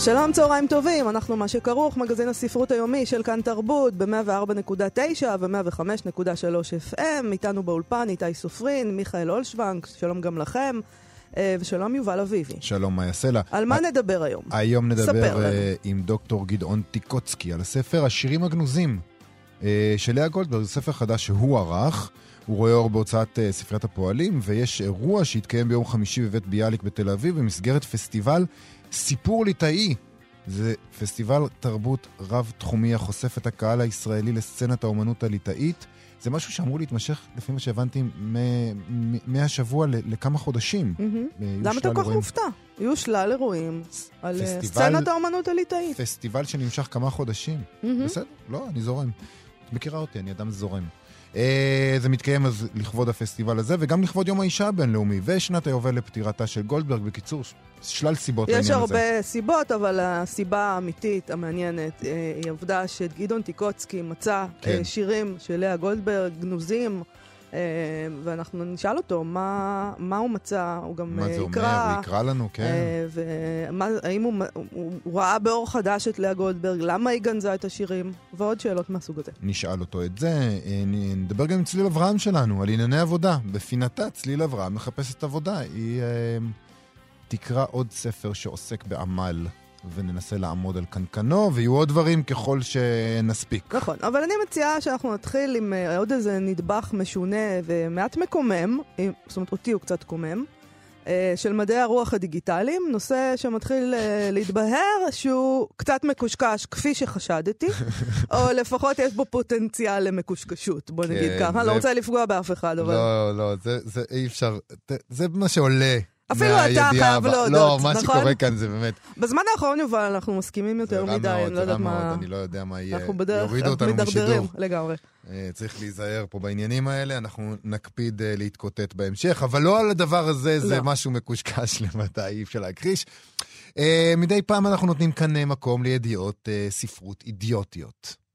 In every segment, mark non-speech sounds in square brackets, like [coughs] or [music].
שלום, צהריים טובים, אנחנו מה שכרוך, מגזין הספרות היומי של כאן תרבות ב-104.9 ו-105.3 FM, איתנו באולפן איתי סופרין, מיכאל אולשוונק, שלום גם לכם, אה, ושלום יובל אביבי. שלום, מאיה סלע. על מה נדבר היום? היום נדבר. אה, עם דוקטור גדעון טיקוצקי על הספר השירים הגנוזים אה, של לאה גולדברג, זה ספר חדש שהוא ערך. הוא רואה אור בהוצאת ספריית הפועלים, ויש אירוע שהתקיים ביום חמישי בבית ביאליק בתל אביב במסגרת פסטיבל סיפור ליטאי. זה פסטיבל תרבות רב-תחומי החושף את הקהל הישראלי לסצנת האומנות הליטאית. זה משהו שאמור להתמשך, לפי מה שהבנתי, מהשבוע לכמה חודשים. למה אתה כל כך. מופתע? יהיו שלל אירועים על אה, סצנת האומנות הליטאית. פסטיבל שנמשך כמה חודשים. בסדר, לא, אני זורם. את מכירה אותי, אני אדם זורם. אה, זה מתקיים אז לכבוד הפסטיבל הזה, וגם לכבוד יום האישה הבינלאומי, ושנת היובל לפטירתה של גולדברג. בקיצור, שלל סיבות יש לעניין הזה. הרבה סיבות, אבל הסיבה האמיתית, המעניינת, אה, היא העובדה שגדעון טיקוצקי מצא כן. אה, שירים של לאה גולדברג, גנוזים, ואנחנו נשאל אותו מה, מה הוא מצא, הוא גם מה אה, זה אומר? יקרא. הוא יקרא לנו, כן. והאם הוא, הוא, הוא ראה באור חדש את לאה גולדברג, למה היא גנזה את השירים, ועוד שאלות מהסוג הזה. נשאל אותו את זה. אה, נדבר גם עם צליל אברהם שלנו, על ענייני עבודה. בפינתה צליל אברהם מחפשת עבודה. היא אה, תקרא עוד ספר שעוסק בעמל, וננסה לעמוד על קנקנו, ויהיו עוד דברים ככל שנספיק. נכון, אבל אני מציעה שאנחנו נתחיל עם אה, עוד איזה נדבך משונה ומעט מקומם, זאת אומרת אותי הוא קצת קומם, אה, של מדעי הרוח הדיגיטליים, נושא שמתחיל אה, להתבהר שהוא קצת מקושקש כפי שחשדתי, [laughs] או לפחות יש בו פוטנציאל למקושקשות, בוא נגיד כן, ככה, אני זה- לא רוצה לפגוע באף אחד, אבל... לא, לא, זה, זה אי אפשר, זה מה שעולה. אפילו אתה חייב. להודות, לא, מה נכון? שקורה כאן זה באמת, בזמן האחרון, יובל, אנחנו מסכימים יותר מדי, אני לא יודעת מה... אני לא יודע מה יהיה. אנחנו בדרך אותנו מידרדרים משידור. לגמרי. אה, צריך להיזהר פה בעניינים האלה, אנחנו נקפיד אה, להתקוטט בהמשך, אבל לא על הדבר הזה, זה לא. משהו מקושקש [laughs] למדי, אי אפשר להכחיש. אה, מדי פעם אנחנו נותנים כאן מקום לידיעות ספרות אידיוטיות.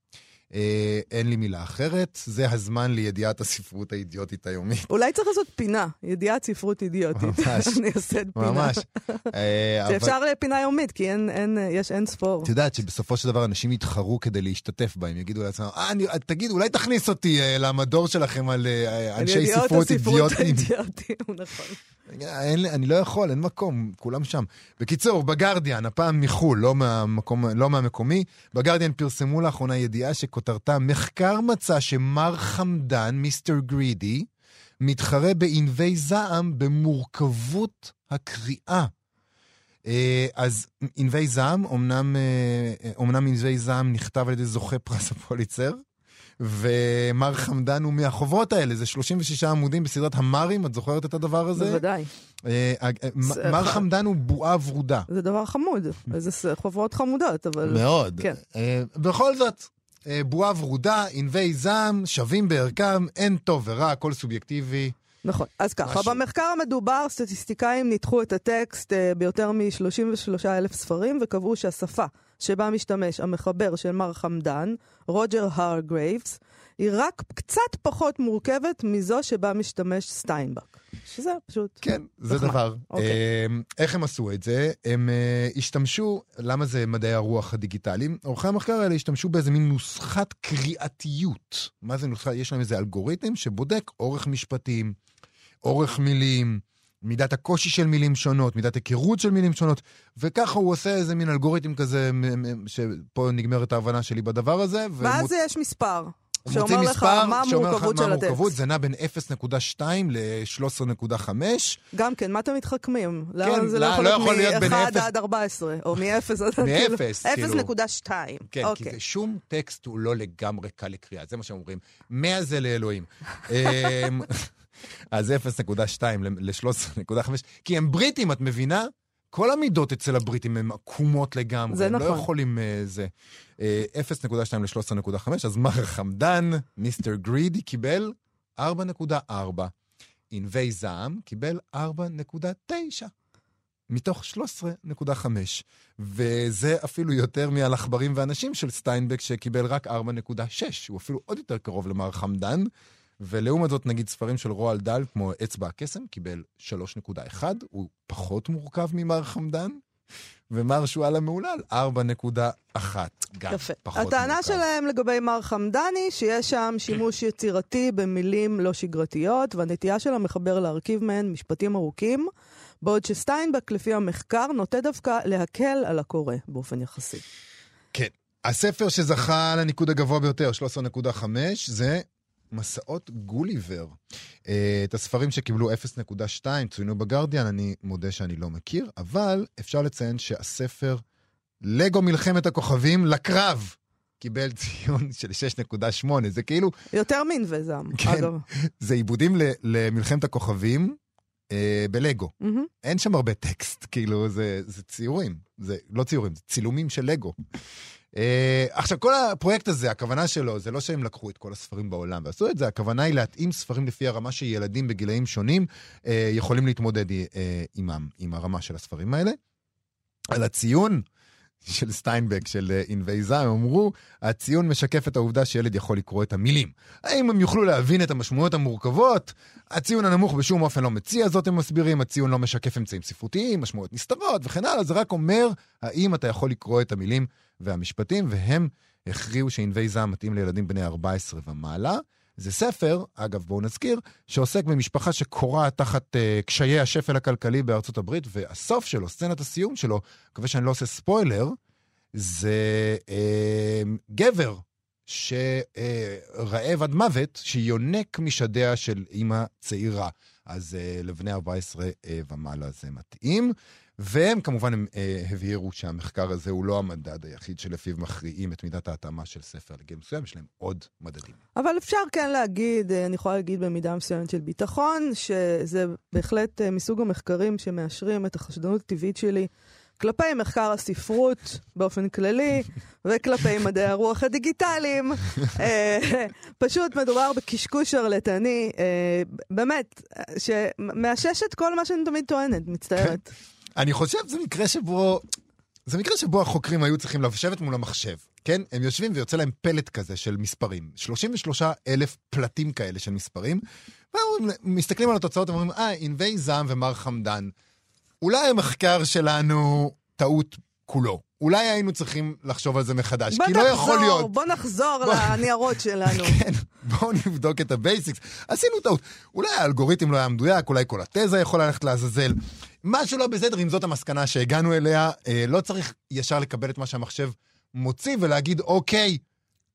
אה, אין לי מילה אחרת, זה הזמן לידיעת הספרות האידיוטית היומית. אולי צריך לעשות פינה, ידיעת ספרות אידיוטית. ממש. [laughs] אני אעשה פינה. ממש. אה, שאפשר לפינה יומית, כי אין, אין, יש אין ספור. את יודעת שבסופו של דבר אנשים יתחרו כדי להשתתף בה, הם יגידו לעצמם, אה, אני- תגיד, אולי תכניס אותי אה, למדור שלכם על אה, על אנשי ידיעות ספרות. האידיוטיים, [laughs] נכון. אין, אני לא יכול, אין מקום, כולם שם. בקיצור, בגרדיאן, הפעם מחו"ל, לא, מהמקום, לא מהמקומי, בגרדיאן פרסמו לאחרונה ידיעה שכותרתה מחקר מצא שמר חמדן, מיסטר גרידי, מתחרה בענבי זעם במורכבות הקריאה. אה, אז ענבי זעם, אמנם, אה, אמנם ענבי זעם נכתב על ידי זוכה פרס הפוליצר, ומר חמדן הוא מהחוברות האלה, זה 36 עמודים בסדרת המרים, את זוכרת את הדבר הזה? בוודאי. אה, אה, זה- מר חמדן הוא בועה ורודה. זה דבר חמוד. ס- חוברות חמודות, אבל... מאוד. כן. אה, בכל זאת, בועה ורודה, ענבי זעם, שווים בערכם, אין טוב ורע, הכל סובייקטיבי. נכון. אז ככה, משהו. במחקר המדובר, סטטיסטיקאים ניתחו את הטקסט ביותר מ-33 אלף ספרים, וקבעו שהשפה שבה משתמש המחבר של מר חמדן, רוג'ר הרגרייבס, היא רק קצת פחות מורכבת מזו שבה משתמש סטיינבק. שזה פשוט... כן, זה נחמד. דבר. אוקיי. אה, איך הם עשו את זה? הם אה, השתמשו, למה זה מדעי הרוח הדיגיטליים? עורכי המחקר האלה השתמשו באיזה מין נוסחת קריאתיות. מה זה נוסחה? יש להם איזה אלגוריתם שבודק אורך משפטים, אורך מילים, מידת הקושי של מילים שונות, מידת היכרות של מילים שונות, וככה הוא עושה איזה מין אלגוריתם כזה, שפה נגמרת ההבנה שלי בדבר הזה. ואז ומוצ- יש מספר, שאומר לך מה המורכבות של המורכבות, הטקסט. זה נע בין 0.2 ל-13.5. גם כן, מה אתם מתחכמים? למה כן, זה לא- לא יכול לא להיות יכול להיות בין מ-1 אפס- עד 14, או מ-0 עד... מאפס, כאילו, כאילו. 0.2. כן, כי אוקיי. זה שום טקסט הוא לא לגמרי קל לקריאה, זה מה שאומרים. 100 זה לאלוהים. [laughs] אז 0.2 ל-13.5, כי הם בריטים, את מבינה? כל המידות אצל הבריטים הן עקומות לגמרי. זה הם נכון. לא יכולים... אה, זה. אה, 0.2 ל-13.5, אז מר חמדן, מיסטר גרידי, קיבל 4.4. ענבי זעם קיבל 4.9. מתוך 13.5. וזה אפילו יותר מעל עכברים ואנשים של סטיינבק, שקיבל רק 4.6. הוא אפילו עוד יותר קרוב למר חמדן. ולעומת זאת, נגיד ספרים של רועל דל, כמו אצבע הקסם, קיבל 3.1, הוא פחות מורכב ממר חמדן, ומר שועל המהולל, 4.1, גם יפה. פחות הטענה מורכב. שלהם לגבי מר חמדני, שיש שם שימוש יצירתי במילים לא שגרתיות, והנטייה של המחבר להרכיב מהן משפטים ארוכים, בעוד שסטיינבק, לפי המחקר, נוטה דווקא להקל על הקורא באופן יחסי. כן. הספר שזכה לניקוד הגבוה ביותר, 13.5, זה מסעות גוליבר. אה, את הספרים שקיבלו 0.2 צוינו בגרדיאן, אני מודה שאני לא מכיר, אבל אפשר לציין שהספר לגו מלחמת הכוכבים לקרב קיבל ציון של 6.8. זה כאילו, יותר מנווה זעם, כן. אגב. זה עיבודים ל- למלחמת הכוכבים אה, בלגו. מהמם. אין שם הרבה טקסט, כאילו, זה, זה ציורים. זה לא ציורים, זה צילומים של לגו. Uh, עכשיו, כל הפרויקט הזה, הכוונה שלו, זה לא שהם לקחו את כל הספרים בעולם ועשו את זה, הכוונה היא להתאים ספרים לפי הרמה שילדים בגילאים שונים uh, יכולים להתמודד uh, עימם, עם הרמה של הספרים האלה. על הציון של סטיינבק, של אה, זעם, הם אמרו, הציון משקף את העובדה שילד יכול לקרוא את המילים. האם הם יוכלו להבין את המשמעויות המורכבות? הציון הנמוך בשום אופן לא מציע זאת, הם מסבירים, הציון לא משקף אמצעים ספרותיים, משמעויות נסתרות וכן הלאה, זה רק אומר האם אתה יכול לקרוא את המילים והמשפטים, והם הכריעו זעם מתאים לילדים בני 14 ומעלה. זה ספר, אגב, בואו נזכיר, שעוסק במשפחה שקורעת תחת uh, קשיי השפל הכלכלי בארצות הברית, והסוף שלו, סצנת הסיום שלו, מקווה שאני לא עושה ספוילר, זה uh, גבר שרעב עד מוות, שיונק משדיה של אימא צעירה. אז uh, לבני 14 uh, ומעלה זה מתאים. והם כמובן הם, אה, הבהירו שהמחקר הזה הוא לא המדד היחיד שלפיו מכריעים את מידת ההתאמה של ספר לגיל מסוים, יש להם עוד מדדים. אבל אפשר כן להגיד, אה, אני יכולה להגיד במידה מסוימת של ביטחון, שזה בהחלט אה, מסוג המחקרים שמאשרים את החשדנות הטבעית שלי כלפי מחקר הספרות באופן כללי, [laughs] וכלפי מדעי הרוח הדיגיטליים. אה, פשוט מדובר בקשקוש שרלטני, אה, באמת, אה, שמאשש את כל מה שאני תמיד טוענת, מצטערת. אני חושב שזה מקרה שבו, זה מקרה שבו החוקרים היו צריכים לשבת מול המחשב, כן? הם יושבים ויוצא להם פלט כזה של מספרים. 33 אלף פלטים כאלה של מספרים, והם מסתכלים על התוצאות ואומרים, אה, ענבי זעם ומר חמדן. אולי המחקר שלנו טעות כולו. אולי היינו צריכים לחשוב על זה מחדש, בוא כי לא יכול להיות. נחזור, בוא נחזור לניירות [laughs] שלנו. כן, בואו נבדוק את ה basics. עשינו טעות. אולי האלגוריתם לא היה מדויק, אולי כל התזה יכולה ללכת לעזאזל. משהו לא בסדר, אם זאת המסקנה שהגענו אליה, אה, לא צריך ישר לקבל את מה שהמחשב מוציא ולהגיד, אוקיי,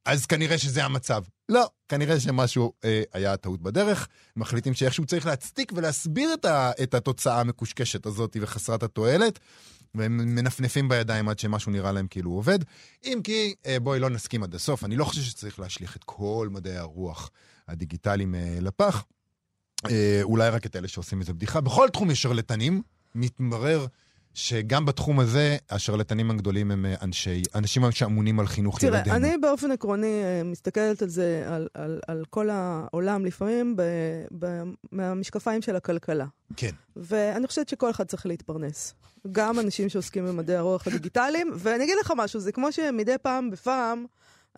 אז כנראה שזה המצב. לא, כנראה שמשהו אה, היה טעות בדרך. מחליטים שאיכשהו צריך להצדיק ולהסביר את, ה, את התוצאה המקושקשת הזאת וחסרת התועלת. והם מנפנפים בידיים עד שמשהו נראה להם כאילו עובד. אם כי, אה, בואי לא נסכים עד הסוף, אני לא חושב שצריך להשליך את כל מדעי הרוח הדיגיטליים אה, לפח. אה, אולי רק את אלה שעושים מזה בדיחה. בכל תחום יש שרלטנים, מתברר שגם בתחום הזה, השרלטנים הגדולים הם אה, אנשי, אנשים שאמונים על חינוך תראה, ילדינו. אני באופן עקרוני אה, מסתכלת על זה, על, על, על כל העולם, לפעמים ב, ב, מהמשקפיים של הכלכלה. כן. ואני חושבת שכל אחד צריך להתפרנס. גם אנשים שעוסקים במדעי הרוח הדיגיטליים, ואני אגיד לך משהו, זה כמו שמדי פעם בפעם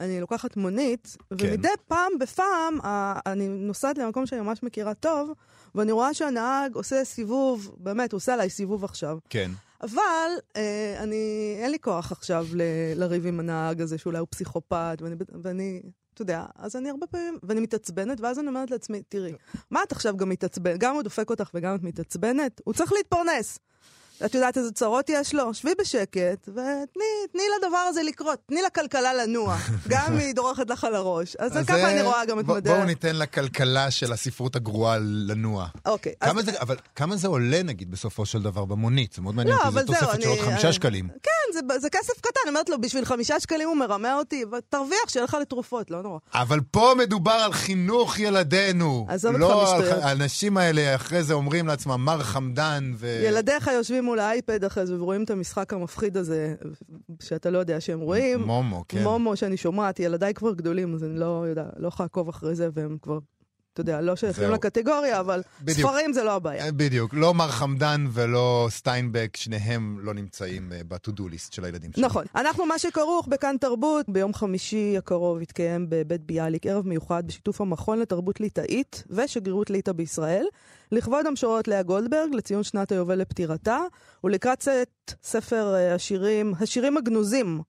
אני לוקחת מונית, ומדי פעם בפעם אני נוסעת למקום שאני ממש מכירה טוב, ואני רואה שהנהג עושה סיבוב, באמת, הוא עושה עליי סיבוב עכשיו. כן. אבל אה, אני, אין לי כוח עכשיו ל, לריב עם הנהג הזה, שאולי הוא פסיכופת, ואני, ואני, אתה יודע, אז אני הרבה פעמים, ואני מתעצבנת, ואז אני אומרת לעצמי, תראי, מה את עכשיו גם מתעצבנת? גם הוא דופק אותך וגם את מתעצבנת? הוא צריך להתפרנס. את יודעת איזה צרות יש לו? שבי בשקט, ותני תני לדבר הזה לקרות, תני לכלכלה לנוע, [laughs] גם היא דורכת לך על הראש. אז, אז ככה זה- אני רואה גם את מדעי... בואו ניתן לכלכלה של הספרות הגרועה לנוע. אוקיי, אז... כמה זה, אבל כמה זה עולה, נגיד, בסופו של דבר במונית? זה מאוד מעניין, לא, אבל זהו, תוספת של עוד אני- חמישה אה, שקלים. כן, זה, זה כסף קטן. אני אומרת לו, בשביל חמישה שקלים הוא מרמה אותי, תרוויח, שיהיה לך לתרופות, לא נורא. אבל פה מדובר על חינוך ילדינו. עזוב אותך לא על משטויות. האנשים האלה אחרי זה אומרים לעצמם, מר חמדן ו... ילדיך יושבים מול האייפד אחרי זה ורואים את המשחק המפחיד הזה, שאתה לא יודע שהם רואים. מומו, כן. מומו שאני שומעת, ילדיי כבר גדולים, אז אני לא יודע, לא יכולה לעקוב אחרי זה, והם כבר, אתה יודע, לא שייכים. לקטגוריה, אבל בדיוק. ספרים זה לא הבעיה. אה, בדיוק, לא מר חמדן ולא סטיינבק, שניהם לא נמצאים אה, ב-to-do list של הילדים שלנו. נכון. אנחנו מה שכרוך בכאן תרבות, ביום חמישי הקרוב יתקיים בבית ביאליק ערב מיוחד בשיתוף המכון לתרבות ליטאית ושגרירות ליטא בישראל, לכבוד המשוררת לאה גולדברג, לציון שנת היובל לפטירתה, ולקראת ספר אה, השירים, השירים הגנוזים.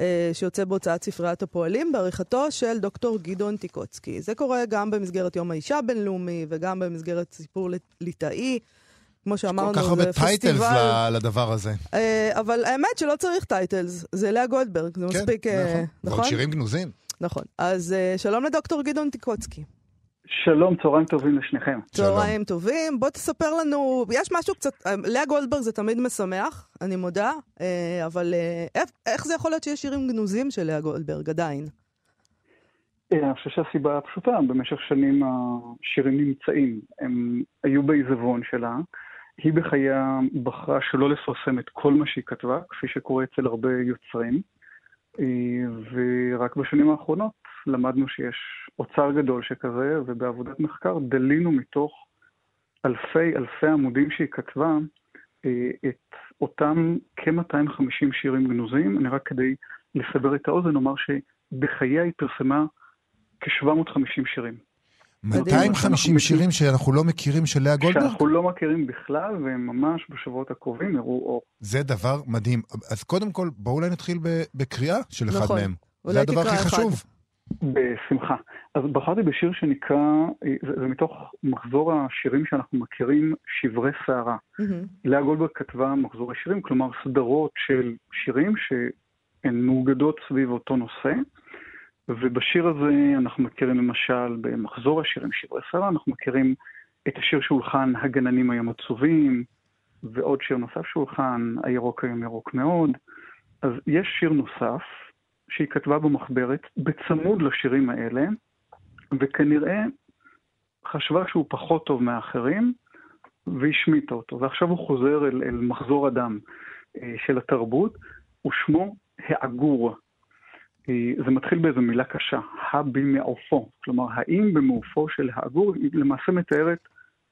אה, שיוצא בהוצאת ספריית הפועלים, בעריכתו של דוקטור גדעון טיקוצקי. זה קורה גם במסגרת יום האישה הבינלאומי וגם במסגרת סיפור ליט- ליטאי. כמו שאמרנו, כל כך הרבה זה titles פסטיבל. לדבר הזה. אה, אבל האמת שלא צריך titles, זה לאה גולדברג, זה כן, מספיק, אה, נכון. ועוד שירים גנוזים. נכון. אז שלום לדוקטור גדעון טיקוצקי. שלום, צהריים טובים לשניכם. צהריים טובים. בוא תספר לנו, יש משהו קצת, אה, לאה גולדברג זה תמיד משמח, אני מודה, אה, אבל אה, איך- איך זה יכול להיות שיש שירים גנוזים של לאה גולדברג עדיין? אני חושב שהסיבה הפשוטה, במשך שנים השירים נמצאים, הם היו בעיזבון שלה. היא בחייה בחרה שלא לפרסם את כל מה שהיא כתבה, כפי שקורה אצל הרבה יוצרים. ורק בשנים האחרונות למדנו שיש אוצר גדול שכזה, ובעבודת מחקר דלינו מתוך אלפי אלפי עמודים שהיא כתבה אה, את אותם כ-250 שירים גנוזים. אני רק כדי לסבר את האוזן אומר שבחייה היא פרסמה כ-750 שירים. 250 שירים שאנחנו לא מכירים של לאה גולדברג? שאנחנו לא מכירים בכלל, והם ממש בשבועות הקרובים יראו אור. זה דבר מדהים. אז קודם כל, בואו אולי נתחיל בקריאה של אחד נכון. מהם. זה הדבר הכי אחד. חשוב. בשמחה. אז בחרתי בשיר שנקרא, זה, זה מתוך מחזור השירים שאנחנו מכירים, שברי סערה. מהמם. לאה גולדברג כתבה מחזורי שירים, כלומר סדרות של שירים שהן מאוגדות סביב אותו נושא. ובשיר הזה אנחנו מכירים למשל, במחזור השירים שברי סערה, אנחנו מכירים את השיר שהולחן הגננים היום עצובים, ועוד שיר נוסף שהולחן, הירוק היום ירוק מאוד. אז יש שיר נוסף שהיא כתבה במחברת בצמוד לשירים האלה, וכנראה חשבה שהוא פחות טוב מהאחרים, והשמיטה אותו. ועכשיו הוא חוזר אל, אל מחזור הדם אה, של התרבות, ושמו העגור. אה, זה מתחיל באיזו מילה קשה, הבמעופו. כלומר, האם במעופו של העגור, היא למעשה מתארת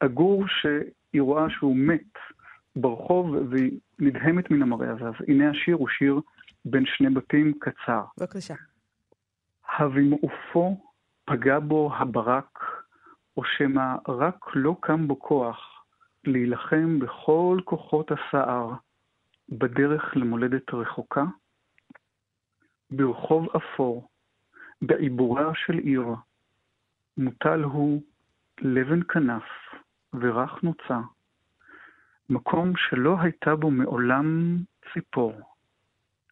עגור שהיא רואה שהוא מת ברחוב, והיא נדהמת מן המראה הזה. אז הנה השיר הוא שיר בין שני בתים קצר. בבקשה. הבמעופו פגע בו הברק, או שמא רק לא קם בו כוח להילחם בכל כוחות הסער בדרך למולדת רחוקה? ברחוב אפור, בעיבורה של עיר, מוטל הוא לבן כנף ורך נוצה, מקום שלא הייתה בו מעולם ציפור,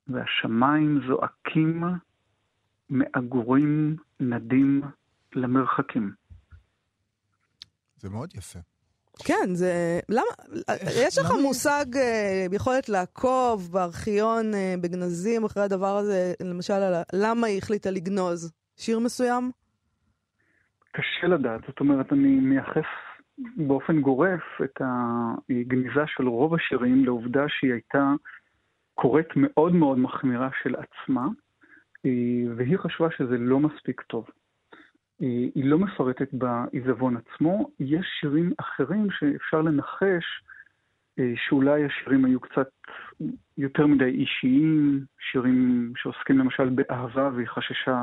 והשמיים זועקים מעגורים נדים למרחקים. זה מאוד יפה. כן, זה... למה... יש לך למה? מושג, אה, יכולת לעקוב בארכיון אה, בגנזים אחרי הדבר הזה, למשל, למה היא החליטה לגנוז שיר מסוים? קשה לדעת, זאת אומרת, אני מייחס באופן גורף את הגניזה של רוב השירים לעובדה שהיא הייתה קוראת מאוד מאוד מחמירה של עצמה, אה, והיא חשבה שזה לא מספיק טוב. אה, היא לא מפרטת בעיזבון עצמו, יש שירים אחרים שאפשר לנחש אה, שאולי השירים היו קצת יותר מדי אישיים, שירים שעוסקים למשל באהבה והיא חששה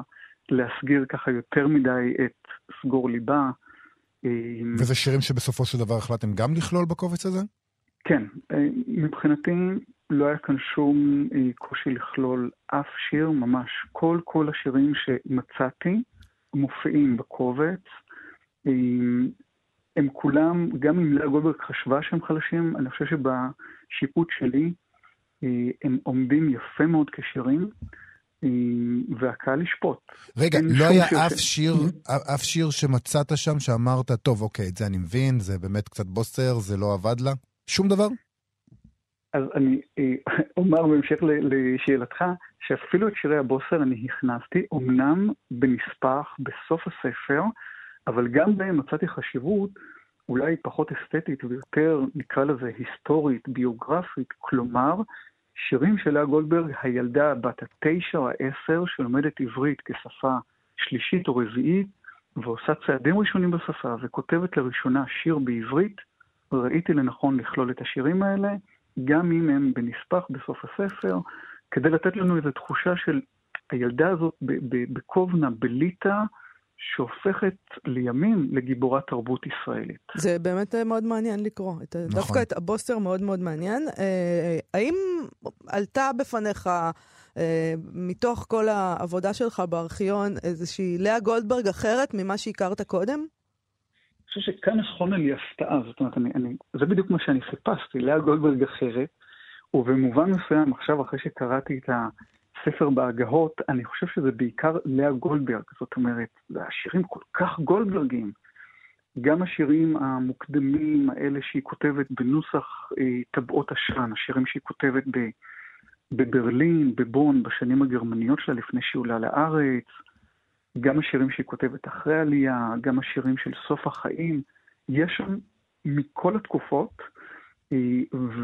להסגיר ככה יותר מדי את סגור ליבה. וזה שירים שבסופו של דבר החלטתם גם לכלול בקובץ הזה? כן, מבחינתי לא היה כאן שום אה, קושי לכלול אף שיר, ממש כל כל השירים שמצאתי מופיעים בקובץ. אה, הם כולם, גם אם לאה גולדברג חשבה שהם חלשים, אני חושב שבשיפוט שלי אה, הם עומדים יפה מאוד כשירים, והקהל ישפוט. רגע, לא היה שיר אף שיר, אף שיר שמצאת שם שאמרת, טוב, אוקיי, את זה אני מבין, זה באמת קצת בוסר, זה לא עבד לה? שום דבר? אז אני אה, [laughs] אומר בהמשך לשאלתך, שאפילו את שירי הבוסר אני הכנסתי, אמנם בנספח, בסוף הספר, אבל גם בהם מצאתי חשיבות אולי פחות אסתטית ויותר, נקרא לזה, היסטורית, ביוגרפית, כלומר, שירים של לאה גולדברג, הילדה בת התשע או העשר שלומדת עברית כשפה שלישית או רביעית, ועושה צעדים ראשונים בשפה וכותבת לראשונה שיר בעברית, ראיתי לנכון לכלול את השירים האלה, גם אם הם בנספח בסוף הספר, כדי לתת לנו איזו תחושה של הילדה הזאת בקובנה, בליטא, שהופכת לימים לגיבורת תרבות ישראלית. זה באמת אה, מאוד מעניין לקרוא. את, נכון. דווקא את הבוסטר מאוד מאוד מעניין. אה, האם עלתה בפניך, אה, מתוך כל העבודה שלך בארכיון, איזושהי לאה גולדברג אחרת ממה שהכרת קודם? חושב שכאן נכונה לי הפתעה, זאת אומרת, אני, אני, זה בדיוק מה שאני חיפשתי, לאה גולדברג אחרת, ובמובן מסוים, עכשיו אחרי שקראתי את ה... ספר בהגהות, אני חושב שזה בעיקר לאה גולדברג, זאת אומרת, השירים כל כך גולדברגיים. גם השירים המוקדמים האלה שהיא כותבת בנוסח אה, טבעות עשן, השירים שהיא כותבת ב, בברלין, בבון, בשנים הגרמניות שלה לפני שהיא עולה לארץ, גם השירים שהיא כותבת אחרי עלייה, גם השירים של סוף החיים, יש שם מכל התקופות, אה,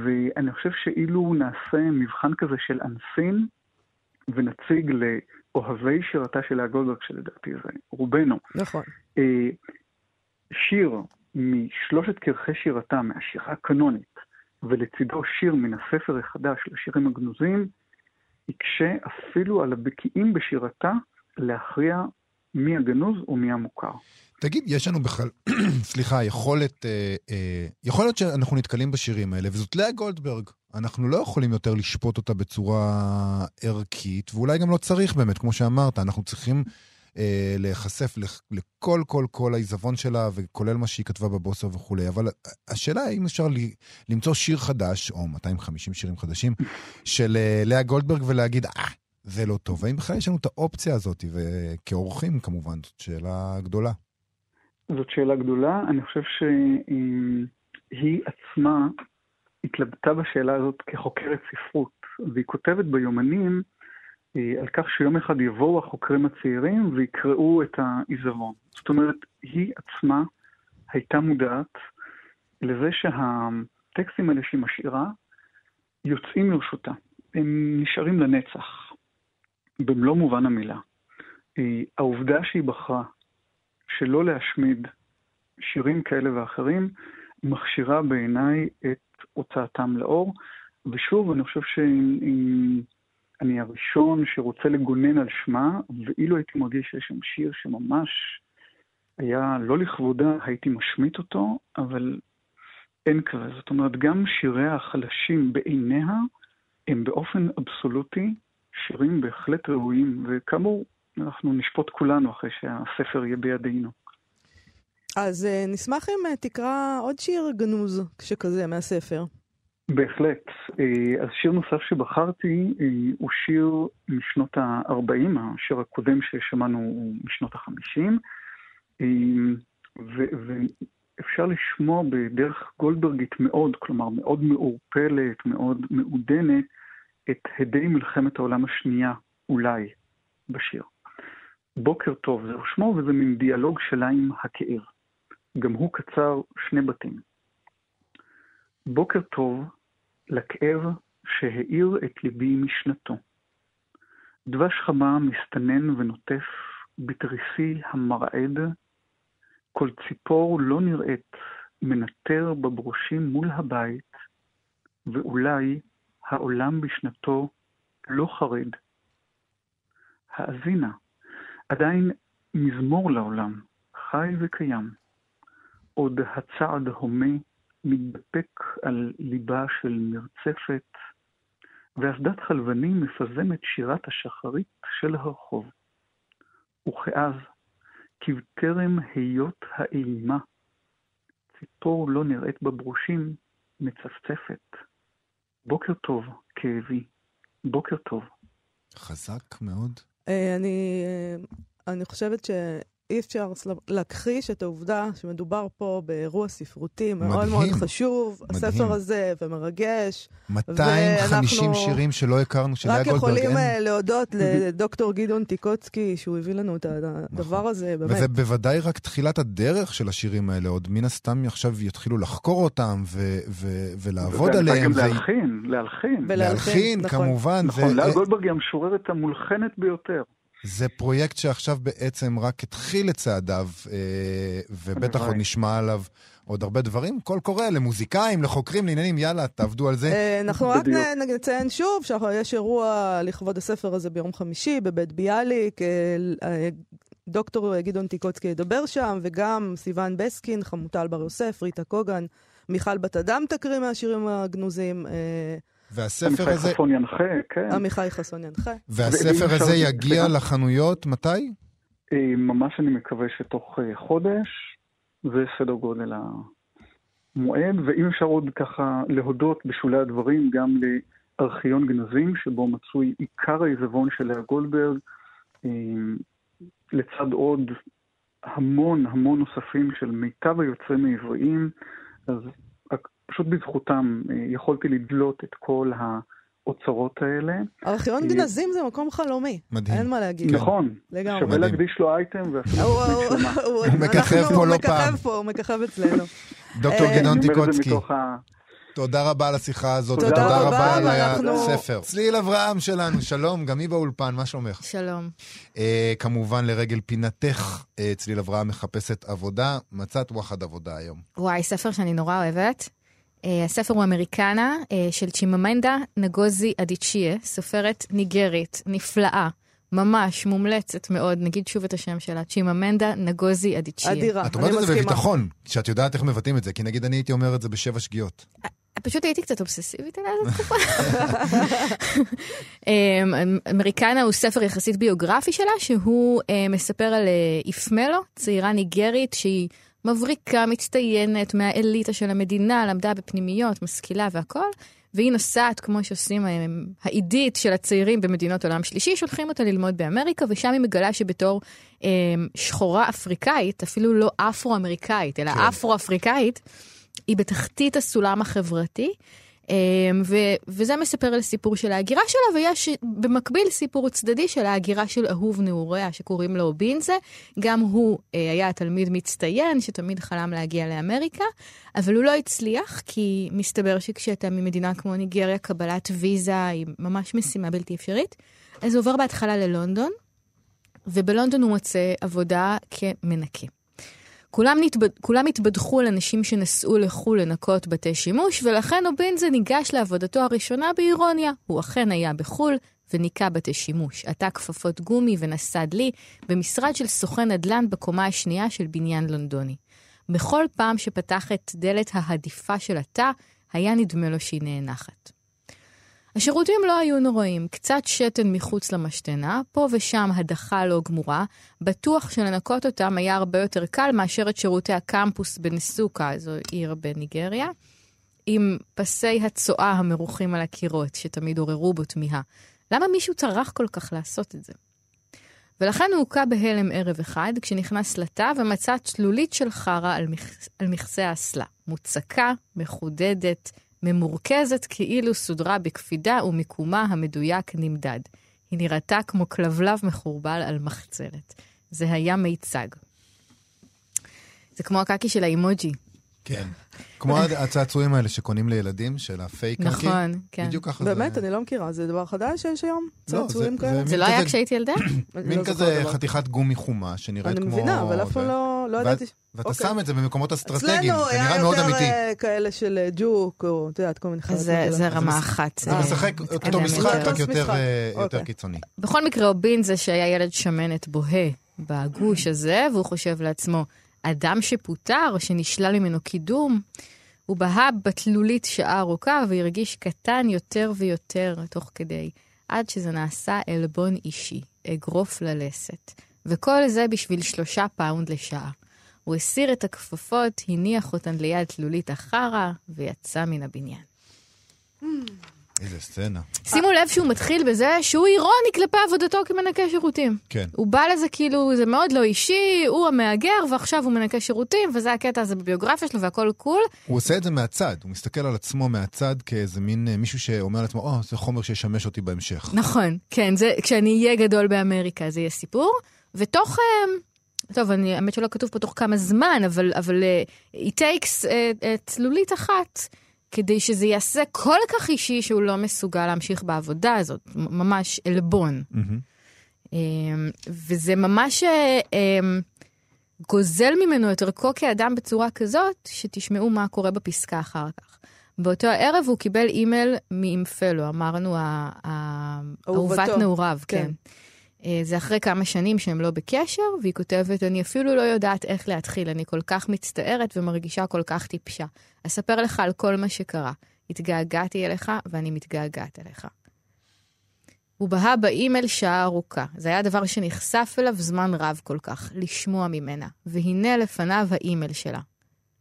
ואני חושב שאילו נעשה מבחן כזה של אנסין, ונציג לאוהבי שירתה של לאה גולדברג, שלדעתי זה רובנו. נכון. אה, שיר משלושת כרכי שירתה, מהשירה הקנונית, ולצידו שיר מן הספר החדש של השירים הגנוזים, יקשה אפילו על הבקיאים בשירתה להכריע מי הגנוז ומי המוכר. תגיד, יש לנו בכלל, [clears throat] סליחה, יכולת, אה, אה, יכול להיות שאנחנו נתקלים בשירים האלה, וזאת לאה גולדברג. אנחנו לא יכולים יותר לשפוט אותה בצורה ערכית, ואולי גם לא צריך באמת, כמו שאמרת, אנחנו צריכים אה, להיחשף לכל כל כל העיזבון שלה, וכולל מה שהיא כתבה בבוסר וכולי. אבל השאלה האם אפשר לי, למצוא שיר חדש, או 250 שירים חדשים, של אה, לאה גולדברג ולהגיד, אה, זה לא טוב. האם בכלל יש לנו את האופציה הזאת, וכאורחים כמובן, זאת שאלה גדולה. זאת שאלה גדולה. אני חושב שהיא עצמה התלבטה בשאלה הזאת כחוקרת ספרות, והיא כותבת ביומנים אה, על כך שיום אחד יבואו החוקרים הצעירים ויקראו את העיזבון. זאת אומרת, היא עצמה הייתה מודעת לזה שהטקסטים האלה שהיא משאירה יוצאים לרשותה. הם נשארים לנצח, במלוא מובן המילה. אה, העובדה שהיא בחרה שלא להשמיד שירים כאלה ואחרים, מכשירה בעיניי את הוצאתם לאור. ושוב, אני חושב שאני הראשון שרוצה לגונן על שמה, ואילו הייתי מרגיש שיש שם שיר שממש היה לא לכבודה, הייתי משמיט אותו, אבל אין כזה. זאת אומרת, גם שיריה החלשים בעיניה הם באופן אבסולוטי שירים בהחלט ראויים, וכאמור, אנחנו נשפוט כולנו אחרי שהספר יהיה בידינו. אז uh, נשמח אם uh, תקרא עוד שיר גנוז שכזה מהספר. בהחלט. Uh, אז שיר נוסף שבחרתי הוא שיר משנות ה-40, השיר הקודם ששמענו הוא משנות ה-50, uh, ואפשר לשמוע בדרך גולדברגית מאוד, כלומר מאוד מעורפלת, מאוד מעודנת, את הדי מלחמת העולם השנייה, אולי, בשיר. בוקר טוב, זהו שמו, וזה מין דיאלוג שלה עם הכאב. גם הוא קצר שני בתים. בוקר טוב לכאב שהאיר את ליבי משנתו. דבש חמה מסתנן ונוטף בתריסי המרעד, כל ציפור לא נראית מנטר בברושים מול הבית, ואולי העולם בשנתו לא חרד. האזינה, עדיין מזמור לעולם, חי וקיים. עוד הצעד הומה מתדפק על ליבה של מרצפת, ואסדת חלבנים מפזמת שירת השחרית של הרחוב. וכאז, כבטרם היות האימה, ציפור לא נראית בברושים, מצפצפת. בוקר טוב, כאבי. בוקר טוב. חזק מאוד. אה, אני, אה, אני חושבת ש... אי אפשר להכחיש את העובדה שמדובר פה באירוע ספרותי מאוד מדהים. מאוד חשוב. מדהים. הספר הזה ומרגש. 250 ואנחנו שירים שלא הכרנו, של לאה רק גולדברג יכולים אין. אה, להודות לדוקטור גדעון טיקוצקי, שהוא הביא לנו את הדבר הזה, באמת. וזה בוודאי רק תחילת הדרך של השירים האלה, עוד מן הסתם עכשיו יתחילו לחקור אותם ו- ו- ולעבוד ואני עליהם. גם להלחין, להלחין. להלחין, נכון. כמובן. נכון, ו- לאה גולדברג היא המשוררת המולחנת ביותר. זה פרויקט שעכשיו בעצם רק התחיל את צעדיו, אה, ובטח. עוד נשמע עליו עוד הרבה דברים. קול קורא למוזיקאים, לחוקרים, לעניינים, יאללה, תעבדו על זה. אה, אנחנו רק נציין שוב שיש אירוע לכבוד הספר הזה ביום חמישי בבית ביאליק. אה, דוקטור גדעון טיקוצקי ידבר שם, וגם סיון בסקין, חמוטל בר יוסף, ריטה קוגן, מיכל בת אדם תקריא מהשירים הגנוזים, והספר עמיחי הזה, חסון ינחה, כן. עמיחי חסון ינחה. והספר הזה יגיע? לחנויות מתי? אה, ממש אני מקווה שתוך אה, חודש, זה סדר גודל המועד, ואם אפשר עוד ככה להודות בשולי הדברים גם לארכיון גנזים, שבו מצוי עיקר העיזבון של לאה גולדברג, אה, לצד עוד המון המון נוספים של מיטב היוצרים העבריים, אז פשוט בזכותם אה, יכולתי לדלות את כל האוצרות האלה. ארכיון גנזים זה מקום חלומי, מדהים. אין מה להגיד. נכון, לגמרי. שווה. להקדיש לו אייטם ואפילו הוא- הוא-. הוא- הוא מככב פה לא הוא פעם. מככב פה, הוא מככב אצלנו. דוקטור אה, זה טיקוצקי, ה... תודה רבה על השיחה הזאת, תודה ותודה רבה, על הספר. צליל אברהם שלנו, שלום, גם היא באולפן, מה שלומך? שלום. אה, כמובן, לרגל פינתך, אה, צליל אברהם מחפשת עבודה. מצאת וואחד עבודה היום. וואי, ספר שאני נורא אוהבת. Uh, הספר הוא אמריקנה uh, של צ'יממנדה נגוזי אדיצ'יה, סופרת ניגרית, נפלאה, ממש מומלצת מאוד, נגיד שוב את השם שלה, צ'יממנדה נגוזי אדיצ'יה. אדירה, את אומרת את זה. בביטחון, שאת יודעת איך מבטאים את זה, כי נגיד אני הייתי אומר את זה בשבע שגיאות. פשוט הייתי קצת אובססיבית עליה זו תקופה. אמ, אמריקנה הוא ספר יחסית ביוגרפי שלה, שהוא אה, מספר על אה, איפמלו, צעירה ניגרית שהיא מבריקה, מצטיינת, מהאליטה של המדינה, למדה בפנימיות, משכילה והכל, והיא נוסעת, כמו שעושים אה, העידית של הצעירים במדינות עולם שלישי, שולחים אותה ללמוד באמריקה, ושם היא מגלה שבתור אה, שחורה אפריקאית, אפילו לא אפרו-אמריקאית, אלא כן. אפרו-אפריקאית, היא בתחתית הסולם החברתי, ו- וזה מספר על סיפור של ההגירה שלה, ויש במקביל סיפור צדדי של ההגירה של אהוב נעוריה שקוראים לו בינזה. גם הוא אה, היה תלמיד מצטיין שתמיד חלם להגיע לאמריקה, אבל הוא לא הצליח, כי מסתבר שכשאתה ממדינה כמו ניגריה, קבלת ויזה היא ממש משימה בלתי אפשרית. אז הוא עובר בהתחלה ללונדון, ובלונדון הוא מוצא עבודה כמנקה. כולם, נתבד... כולם התבדחו על אנשים שנסעו לחו"ל לנקות בתי שימוש, ולכן אובינזה ניגש לעבודתו הראשונה באירוניה. הוא אכן היה בחו"ל וניקה בתי שימוש. עטה כפפות גומי ונשא דלי במשרד של סוכן נדל"ן בקומה השנייה של בניין לונדוני. בכל פעם שפתח את דלת ההדיפה של התא, היה נדמה לו שהיא נאנחת. השירותים לא היו נוראים, קצת שתן מחוץ למשתנה, פה ושם הדחה לא גמורה, בטוח שלנקות אותם היה הרבה יותר קל מאשר את שירותי הקמפוס בנסוקה, זו עיר בניגריה, עם פסי הצואה המרוחים על הקירות, שתמיד עוררו בו תמיהה. למה מישהו טרח כל כך לעשות את זה? ולכן הוא הוכה בהלם ערב אחד, כשנכנס לתא ומצא צלולית של חרא על, מכ... על מכסה האסלה. מוצקה, מחודדת, ממורכזת כאילו סודרה בקפידה ומיקומה המדויק נמדד. היא נראתה כמו כלבלב מחורבל על מחצלת. זה היה מיצג. זה כמו הקקי של האימוג'י. כן. כמו הצעצועים האלה שקונים לילדים, של הפייק קקי. נכון, כן. בדיוק ככה זה. באמת, אני לא מכירה, זה דבר חדש שיש היום? לא, צעצועים זה- כאלה? זה זה לא היה כשהייתי ילדה? [coughs] אני מין לא כזה. חתיכת גומי חומה שנראית אני כמו... מבינה, אבל אף פעם לא לא ידעתי. ואתה אוקיי. שם את זה במקומות אסטרטגיים, אצלנו זה היה נראה מאוד יותר אמיתי. אה, כאלה של אה, ג'וק, או את יודעת, כל מיני חלקים. זה. זה רמה אחת. זה אה, משחק אותו משחק, יותר. רק יותר. אה, יותר אוקיי. קיצוני. בכל מקרה, אובין זה שהיה ילד שמנת בוהה בגוש הזה, והוא חושב לעצמו, אדם שפוטר, שנשלל ממנו קידום, הוא בהה בתלולית שעה ארוכה והרגיש קטן יותר ויותר תוך כדי, עד שזה נעשה עלבון אישי, אגרוף ללסת. וכל זה בשביל שלושה פאונד לשעה. הוא הסיר את הכפפות, הניח אותן ליד תלולית החרא, ויצא מן הבניין. איזה סצנה. שימו לב שהוא מתחיל בזה שהוא אירוני כלפי עבודתו כמנקה שירותים. כן. הוא בא לזה כאילו, זה מאוד לא אישי, הוא המהגר, ועכשיו הוא מנקה שירותים, וזה הקטע הזה בביוגרפיה שלו והכל cool. הוא עושה את זה מהצד, הוא מסתכל על עצמו מהצד כאיזה מין אה, מישהו שאומר לעצמו, או, זה חומר שישמש אותי בהמשך. נכון, כן, זה, כשאני אהיה גדול באמריקה זה יהיה סיפור. ותוך, אה, טוב, אני, האמת שלא כתוב פה תוך כמה זמן, אבל, אבל uh, it takes uh, צלולית אחת כדי שזה יעשה כל כך אישי שהוא לא מסוגל להמשיך בעבודה הזאת, ממש עלבון. מהמם. Um, וזה ממש um, גוזל ממנו את ערכו כאדם בצורה כזאת, שתשמעו מה קורה בפסקה אחר כך. באותו הערב הוא קיבל אימייל מאימפלו, אמרנו. אהובת נעוריו, כן. כן. אה, זה אחרי כמה שנים שהם לא בקשר, והיא כותבת, אני אפילו לא יודעת איך להתחיל, אני כל כך מצטערת ומרגישה כל כך טיפשה. אספר לך על כל מה שקרה. התגעגעתי אליך ואני מתגעגעת אליך. הוא בהה באימייל שעה ארוכה. זה היה דבר שנחשף אליו זמן רב כל כך, לשמוע ממנה. והנה לפניו האימייל שלה.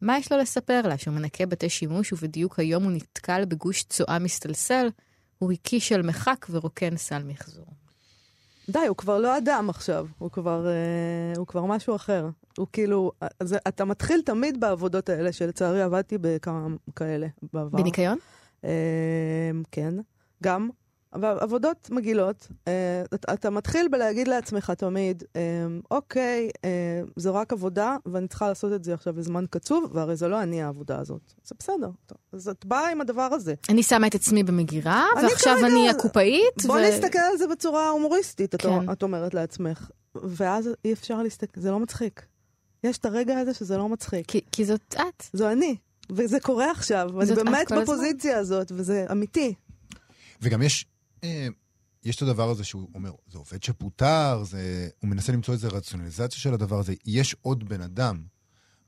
מה יש לו לספר לה? שהוא מנקה בתי שימוש ובדיוק היום הוא נתקל בגוש צואה מסתלסל? הוא הקיש על מחק ורוקן סל מחזור. די, הוא כבר לא אדם עכשיו, הוא כבר, אה, הוא כבר משהו אחר. הוא כאילו, אז אתה מתחיל תמיד בעבודות האלה, שלצערי עבדתי בכמה כאלה בעבר. בניקיון? אה, כן, גם. אבל עבודות מגעילות, אה, אתה, מתחיל בלהגיד לעצמך תמיד, אה, אוקיי, אה, זו רק עבודה, ואני צריכה לעשות את זה עכשיו בזמן קצוב, והרי זה לא אני העבודה הזאת. זה בסדר. אז את באה עם הדבר הזה. אני שמה את עצמי במגירה, אני ועכשיו כרגע- אני הקופאית. בוא ו- נסתכל על זה בצורה הומוריסטית, את, כן. את אומרת לעצמך. ואז אי אפשר להסתכל, זה לא מצחיק. יש את הרגע הזה שזה לא מצחיק. כי, כי זאת את. זו אני, וזה קורה עכשיו, ואני באמת. בפוזיציה הזאת, וזה אמיתי. וגם יש, יש את הדבר הזה שהוא אומר, זה עובד שפוטר, זה, הוא מנסה למצוא איזה רציונליזציה של הדבר הזה. יש עוד בן אדם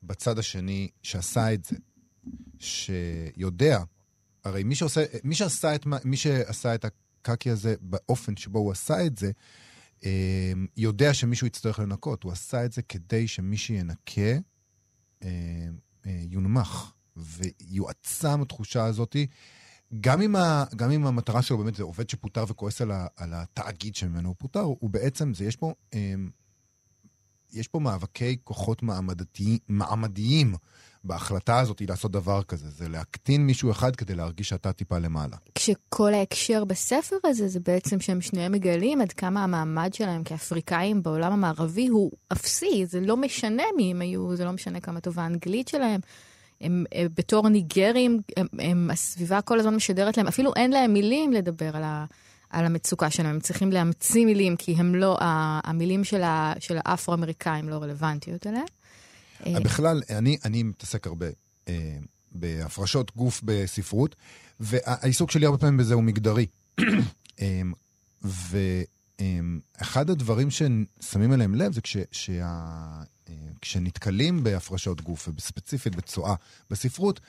בצד השני שעשה את זה, שיודע, הרי מי שעושה, מי שעשה את, מי שעשה את הקקי הזה באופן שבו הוא עשה את זה, אה, יודע שמישהו יצטרך לנקות. הוא עשה את זה כדי שמי שינקה אה, אה, יונמך, ויועצם התחושה הזאתי. גם אם, ה, גם אם המטרה שלו באמת זה עובד שפוטר וכועס על, ה, על התאגיד שממנו הוא פוטר, הוא בעצם, זה יש פה, אמ, יש פה מאבקי כוחות מעמדתי, מעמדיים בהחלטה הזאת לעשות דבר כזה. זה להקטין מישהו אחד כדי להרגיש שאתה טיפה למעלה. כשכל ההקשר בספר הזה זה בעצם שהם שניהם מגלים עד כמה המעמד שלהם כאפריקאים בעולם המערבי הוא אפסי, זה לא משנה מי הם היו, זה לא משנה כמה טובה האנגלית שלהם. הם, הם בתור ניגרים, הם, הם, הסביבה כל הזמן משדרת להם, אפילו אין להם מילים לדבר על, ה, על המצוקה שלהם, הם צריכים להמציא מילים, כי הם לא, המילים של, ה, של האפרו-אמריקאים לא רלוונטיות אליהם. אה, בכלל, אני, אני מתעסק הרבה אה, בהפרשות גוף בספרות, והעיסוק שלי הרבה פעמים בזה הוא מגדרי. [clears throat] ואחד הדברים ששמים אליהם לב זה כש, שה, אה, כשנתקלים בהפרשות גוף, ובספציפית בצואה בספרות,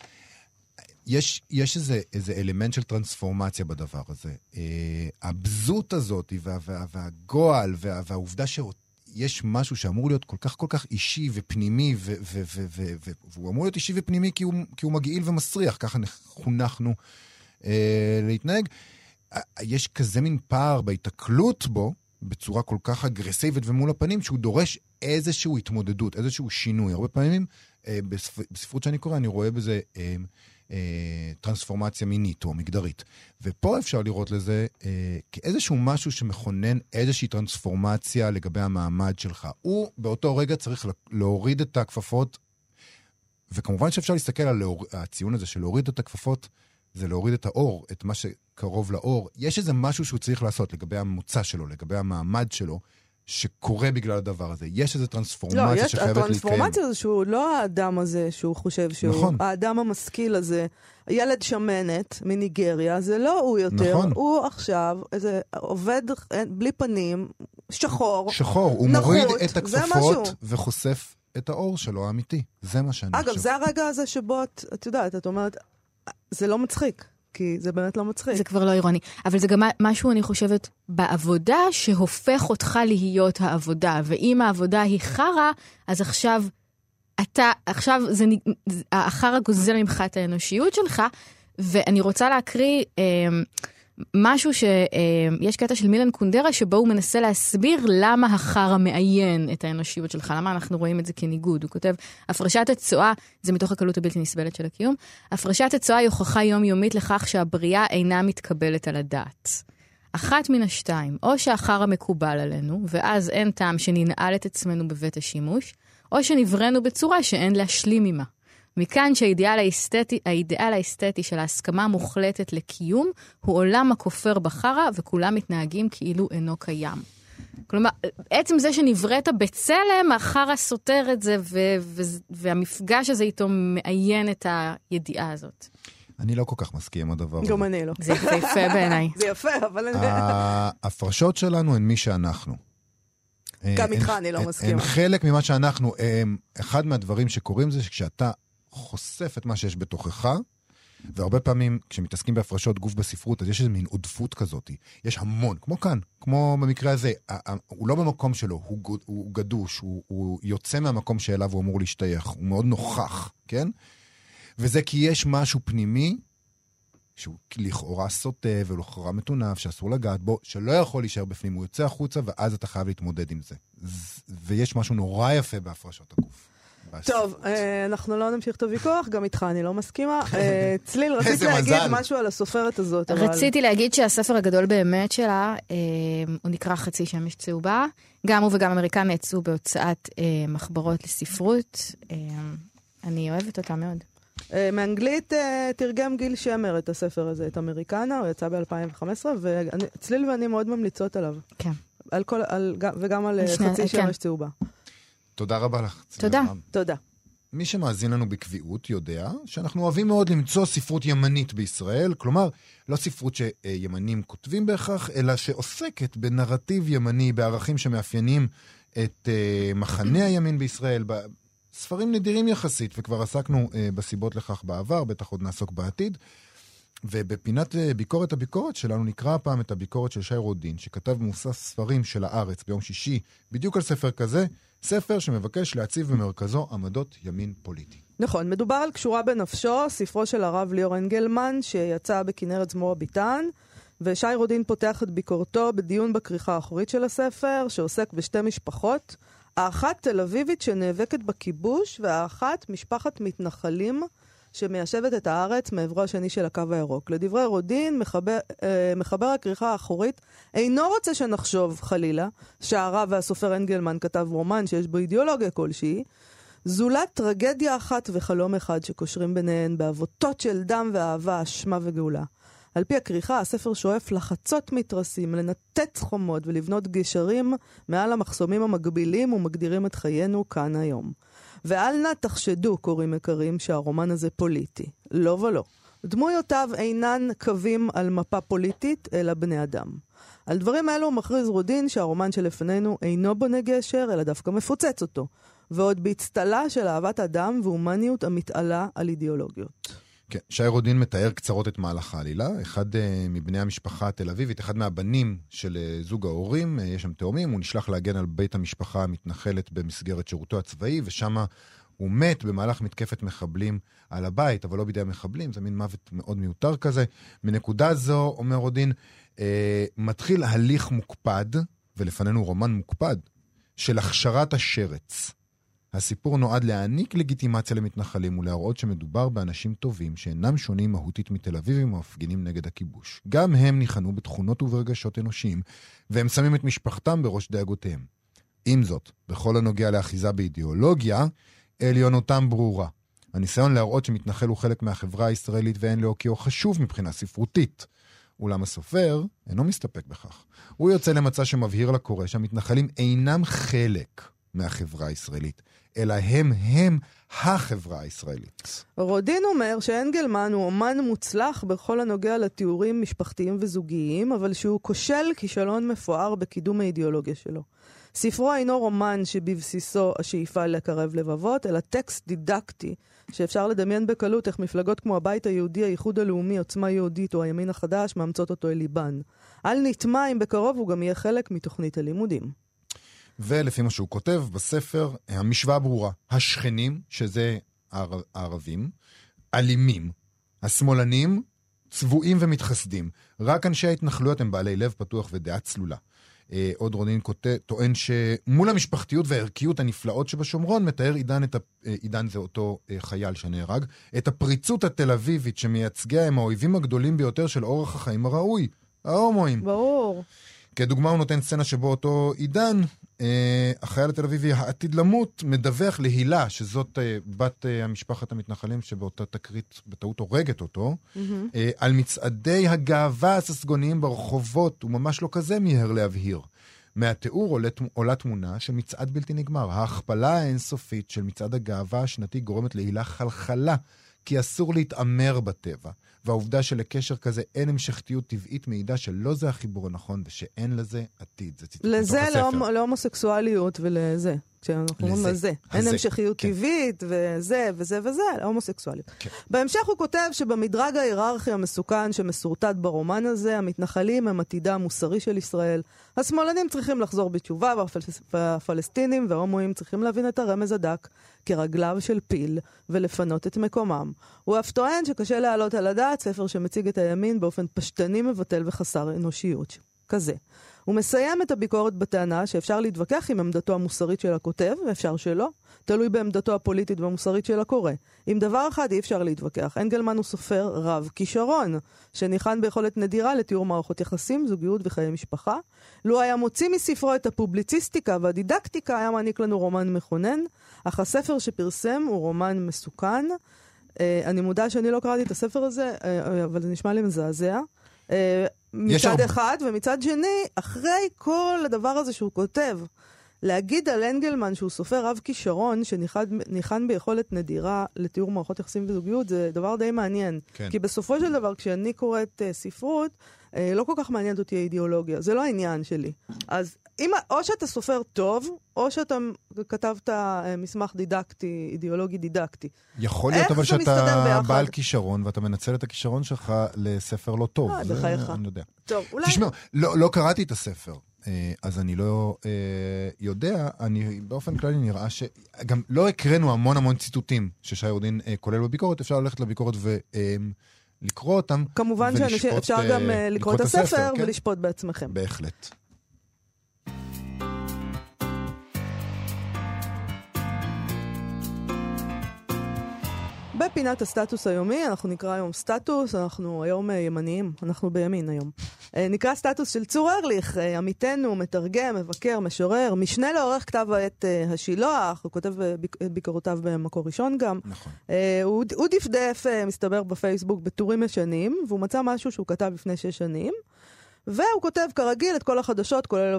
יש, יש איזה, איזה אלמנט של טרנספורמציה בדבר הזה. אה, הבזות הזאת וה, וה, והגועל וה, והעובדה שיש משהו שאמור להיות כל כך כל כך אישי ופנימי, ו, ו, ו, ו, ו, והוא אמור להיות אישי ופנימי כי הוא, כי הוא מגעיל ומסריח, ככה חונכנו אה, להתנהג. אה, יש כזה מין פער בהיתקלות בו, בצורה כל כך אגרסיבית ומול הפנים, שהוא דורש איזושהי התמודדות, איזשהו שינוי. הרבה פעמים אה, בספ... בספרות שאני קורא, אני רואה בזה אה, אה, טרנספורמציה מינית או מגדרית. ופה אפשר לראות לזה אה, כאיזשהו משהו שמכונן איזושהי טרנספורמציה לגבי המעמד שלך. הוא באותו רגע צריך להוריד את הכפפות, וכמובן שאפשר להסתכל על להור... הציון הזה של להוריד את הכפפות, זה להוריד את האור, את מה שקרוב לאור. יש איזה משהו שהוא צריך לעשות לגבי המוצא שלו, לגבי המעמד שלו, שקורה בגלל הדבר הזה. יש איזו טרנספורמציה לא, יש, שחייבת להתקיים. הטרנספורמציה זה שהוא לא האדם הזה שהוא חושב שהוא, נכון. האדם המשכיל הזה, ילד שמנת מניגריה, זה לא הוא יותר, נכון. הוא עכשיו איזה עובד אין- בלי פנים, שחור. שחור, הוא נחות, מוריד את הכפפות. וחושף את האור שלו האמיתי. זה מה שאני אגב, חושב. זה הרגע הזה שבו את, את יודעת, את אומרת, זה לא מצחיק, כי זה באמת לא מצחיק. זה כבר לא אירוני. אבל זה גם משהו, אני חושבת, בעבודה שהופך אותך להיות העבודה. ואם העבודה היא חרא, אז עכשיו אתה, עכשיו זה, החרא גוזל ממך את האנושיות שלך, ואני רוצה להקריא אה, משהו שיש קטע של מילן קונדרה שבו הוא מנסה להסביר למה החרא מעיין את האנושיות שלך, למה אנחנו רואים את זה כניגוד. הוא כותב, הפרשת הצואה, זה מתוך הקלות הבלתי נסבלת של הקיום, הפרשת הצואה היא הוכחה יומיומית לכך שהבריאה אינה מתקבלת על הדעת. אחת מן השתיים, או שהחרא מקובל עלינו, ואז אין טעם שננעל את עצמנו בבית השימוש, או שנבראנו בצורה שאין להשלים עימה. מכאן שהאידיאל האסתטי, האידיאל האסתטי של ההסכמה המוחלטת לקיום הוא עולם הכופר בחרא וכולם מתנהגים כאילו אינו קיים. כלומר, עצם זה שנבראת בצלם, החרא סותר את זה, ו- ו- והמפגש הזה איתו מעיין את הידיעה הזאת. אני לא כל כך מסכים עם הדבר הזה. גם אני לא. זה יפה בעיניי. [laughs] זה יפה, אבל... אני- ההפרשות שלנו הן מי שאנחנו. גם הן- איתך אני לא מסכימה. הן חלק ממה שאנחנו. הם- אחד מהדברים שקורים זה שכשאתה חושף את מה שיש בתוכך, והרבה פעמים כשמתעסקים בהפרשות גוף בספרות, אז יש איזו מין עודפות כזאת. יש המון, כמו כאן, כמו במקרה הזה. הוא לא במקום שלו, הוא, גדוש, הוא, הוא יוצא מהמקום שאליו הוא אמור להשתייך, הוא מאוד נוכח, כן? וזה כי יש משהו פנימי שהוא לכאורה סוטה ולכאורה מטונף, שאסור לגעת בו, שלא יכול להישאר בפנים, הוא יוצא החוצה ואז אתה חייב להתמודד עם זה. ויש משהו נורא יפה בהפרשות הגוף. טוב, אה, אנחנו לא נמשיך את הוויכוח, גם איתך אני לא מסכימה. [laughs] אה, צליל, רצית איזה להגיד. משהו על הסופרת הזאת, אבל... רציתי להגיד שהספר הגדול באמת שלה, אה, הוא נקרא חצי שמש צהובה. גם הוא וגם אמריקן יצאו בהוצאת מחברות לספרות. אני אוהבת אותה מאוד. מאנגלית תרגם גיל שמר את הספר הזה, את אמריקנה, הוא יצא ב-2015, וצליל ואני מאוד ממליצות עליו. כן. על כל, על, גם- וגם על על שני- חצי כן. שמש צהובה. תודה רבה לך. תודה. תודה. מי שמאזין לנו בקביעות יודע שאנחנו אוהבים מאוד למצוא ספרות ימנית בישראל, כלומר, לא ספרות שימנים כותבים בהכרח, אלא שעוסקת בנרטיב ימני, בערכים שמאפיינים את אה, מחנה [clears throat] הימין בישראל, ספרים נדירים יחסית, וכבר עסקנו אה, בסיבות לכך בעבר, בטח עוד נעסוק בעתיד. ובפינת אה, ביקורת הביקורת שלנו נקרא הפעם את הביקורת של שי רודין, שכתב במוסף ספרים של הארץ ביום שישי, בדיוק על ספר כזה, ספר שמבקש להציב במרכזו עמדות ימין פוליטי. נכון, מדובר על קשורה בנפשו, ספרו של הרב ליאור אנגלמן, שיצא בכנרת זמורה ביטן, ושי רודין פותח את ביקורתו בדיון בכריכה האחורית של הספר, שעוסק בשתי משפחות, האחת תל אביבית שנאבקת בכיבוש, והאחת משפחת מתנחלים שמיישבת את הארץ מעברו השני של הקו הירוק. לדברי רודין, מחבר, אה, מחבר הכריכה האחורית אינו רוצה שנחשוב, חלילה, שהרב והסופר אנגלמן כתב רומן שיש בו אידיאולוגיה כלשהי, זולת טרגדיה אחת וחלום אחד שקושרים ביניהן בעבותות של דם ואהבה, אשמה וגאולה. על פי הכריכה, הספר שואף לחצות מתרסים, לנתץ חומות ולבנות גשרים מעל המחסומים המגבילים ומגדירים את חיינו כאן היום. ואל נא תחשדו, קוראים יקרים, שהרומן הזה פוליטי. לא ולא. דמויותיו אינן קווים על מפה פוליטית, אלא בני אדם. על דברים אלו מכריז רודין שהרומן שלפנינו אינו בונה גשר, אלא דווקא מפוצץ אותו. ועוד באצטלה של אהבת אדם והומניות המתעלה על אידיאולוגיות. כן, שי רודין מתאר קצרות את מהלך העלילה. אחד uh, מבני המשפחה התל אביבית, אחד מהבנים של uh, זוג ההורים, uh, יש שם תאומים, הוא נשלח להגן על בית המשפחה המתנחלת במסגרת שירותו הצבאי, ושם הוא מת במהלך מתקפת מחבלים על הבית, אבל לא בידי המחבלים, זה מין מוות מאוד מיותר כזה. מנקודה זו, אומר רודין, uh, מתחיל הליך מוקפד, ולפנינו רומן מוקפד, של הכשרת השרץ. הסיפור נועד להעניק לגיטימציה למתנחלים ולהראות שמדובר באנשים טובים שאינם שונים מהותית מתל אביבים המפגינים נגד הכיבוש. גם הם ניחנו בתכונות וברגשות אנושיים, והם שמים את משפחתם בראש דאגותיהם. עם זאת, בכל הנוגע לאחיזה באידיאולוגיה, עליונותם ברורה. הניסיון להראות שמתנחל הוא חלק מהחברה הישראלית ואין להוקיעו חשוב מבחינה ספרותית. אולם הסופר אינו מסתפק בכך. הוא יוצא למצע שמבהיר לקורא שהמתנחלים אינם חלק מהחברה הישראלית, אלא הם הם החברה הישראלית. רודין אומר שאנגלמן הוא אומן מוצלח בכל הנוגע לתיאורים משפחתיים וזוגיים, אבל שהוא כושל כישלון מפואר בקידום האידיאולוגיה שלו. ספרו אינו רומן שבבסיסו השאיפה לקרב לבבות, אלא טקסט דידקטי, שאפשר לדמיין בקלות איך מפלגות כמו הבית היהודי, האיחוד הלאומי, עוצמה יהודית או הימין החדש מאמצות אותו אל ליבן. אל נטמע אם בקרוב הוא גם יהיה חלק מתוכנית הלימודים. ולפי מה שהוא כותב בספר, המשוואה ברורה. השכנים, שזה הער- הערבים, אלימים. השמאלנים, צבועים ומתחסדים. רק אנשי ההתנחלויות הם בעלי לב פתוח ודעה צלולה. אה, עוד רונין כות- טוען שמול המשפחתיות והערכיות הנפלאות שבשומרון, מתאר עידן, את ה... אה, עידן זה אותו אה, חייל שנהרג, את הפריצות התל אביבית שמייצגיה הם האויבים הגדולים ביותר של אורח החיים הראוי, ההומואים. ברור. כדוגמה הוא נותן סצנה שבו אותו עידן, החייל התל אביבי העתיד למות, מדווח להילה, שזאת אה, בת אה, המשפחת המתנחלים שבאותה תקרית בטעות הורגת אותו, אה, על מצעדי הגאווה הססגוניים ברחובות, הוא ממש לא כזה מיהר להבהיר. מהתיאור עולה, עולה תמונה של מצעד בלתי נגמר. ההכפלה האינסופית של מצעד הגאווה השנתי גורמת להילה חלחלה, כי אסור להתעמר בטבע. והעובדה שלקשר כזה אין המשכתיות טבעית מעידה שלא זה החיבור הנכון ושאין לזה עתיד. זה ציטוט מתוך לזה, הספר. להומ- להומוסקסואליות ולזה. כשאנחנו אומרים לזה, לזה. אין המשכיות כן. טבעית, וזה וזה וזה, להומוסקסואליות. כן. בהמשך הוא כותב שבמדרג ההיררכי המסוכן שמסורטט ברומן הזה, המתנחלים הם עתידה המוסרי של ישראל. השמאלנים צריכים לחזור בתשובה, והפלס- והפלסטינים וההומואים צריכים להבין את הרמז הדק כרגליו של פיל, ולפנות את מקומם. הוא אף טוען שקשה להעלות על הדעת ספר שמציג את הימין באופן פשטני, מבטל וחסר אנושיות. כזה. הוא מסיים את הביקורת בטענה שאפשר להתווכח עם עמדתו המוסרית של הכותב, ואפשר שלא. תלוי בעמדתו הפוליטית והמוסרית של הקורא. עם דבר אחד אי אפשר להתווכח. אנגלמן הוא סופר רב כישרון, שניחן ביכולת נדירה לתיאור מערכות יחסים, זוגיות וחיי משפחה. לו היה מוציא מספרו את הפובליציסטיקה והדידקטיקה, היה מעניק לנו רומן מכונן, אך הספר שפרסם הוא רומן מסוכן. אה, אני מודה שאני לא קראתי את הספר הזה, אה, אבל זה נשמע לי מזעזע. מצד הרבה- אחד, ומצד שני, אחרי כל הדבר הזה שהוא כותב, להגיד על אנגלמן שהוא סופר רב כישרון, שניחן ביכולת נדירה לתיאור מערכות יחסים וזוגיות, זה דבר די מעניין. כן. כי בסופו של דבר, כשאני קוראת uh, ספרות, uh, לא כל כך מעניינת אותי האידיאולוגיה, זה לא העניין שלי. אז אם, או שאתה סופר טוב, או שאתה כתבת uh, מסמך דידקטי, אידיאולוגי דידקטי. יכול להיות אבל שאתה? בעל כישרון ואתה מנצל את הכישרון שלך לספר לא טוב. אה, בחייך. אני יודע. טוב, אולי... תשמעו, לא, לא קראתי את הספר, אה, אז אני לא אה, יודע, אני באופן כללי נראה ש... גם לא הקראנו המון המון ציטוטים ששי יורדין אה, כולל בביקורת, אפשר ללכת לביקורת ולקרוא אותם. כמובן שאפשר אה, גם אה, לקרוא את הספר, הספר כן. ולשפוט בעצמכם. בהחלט. בפינת הסטטוס היומי, אנחנו נקרא היום סטטוס, אנחנו היום אה, ימניים, אנחנו בימין היום. [laughs] אה, נקרא סטטוס של צור ארליך, אה, עמיתנו, מתרגם, מבקר, משורר, משנה לעורך כתב העת השילוח, הוא כותב את ביקורותיו במקור ראשון גם. נכון. הוא, הוא דפדף, מסתבר, בפייסבוק בטורים ישנים, והוא מצא משהו שהוא כתב לפני שש שנים, והוא כותב כרגיל את כל החדשות, כולל...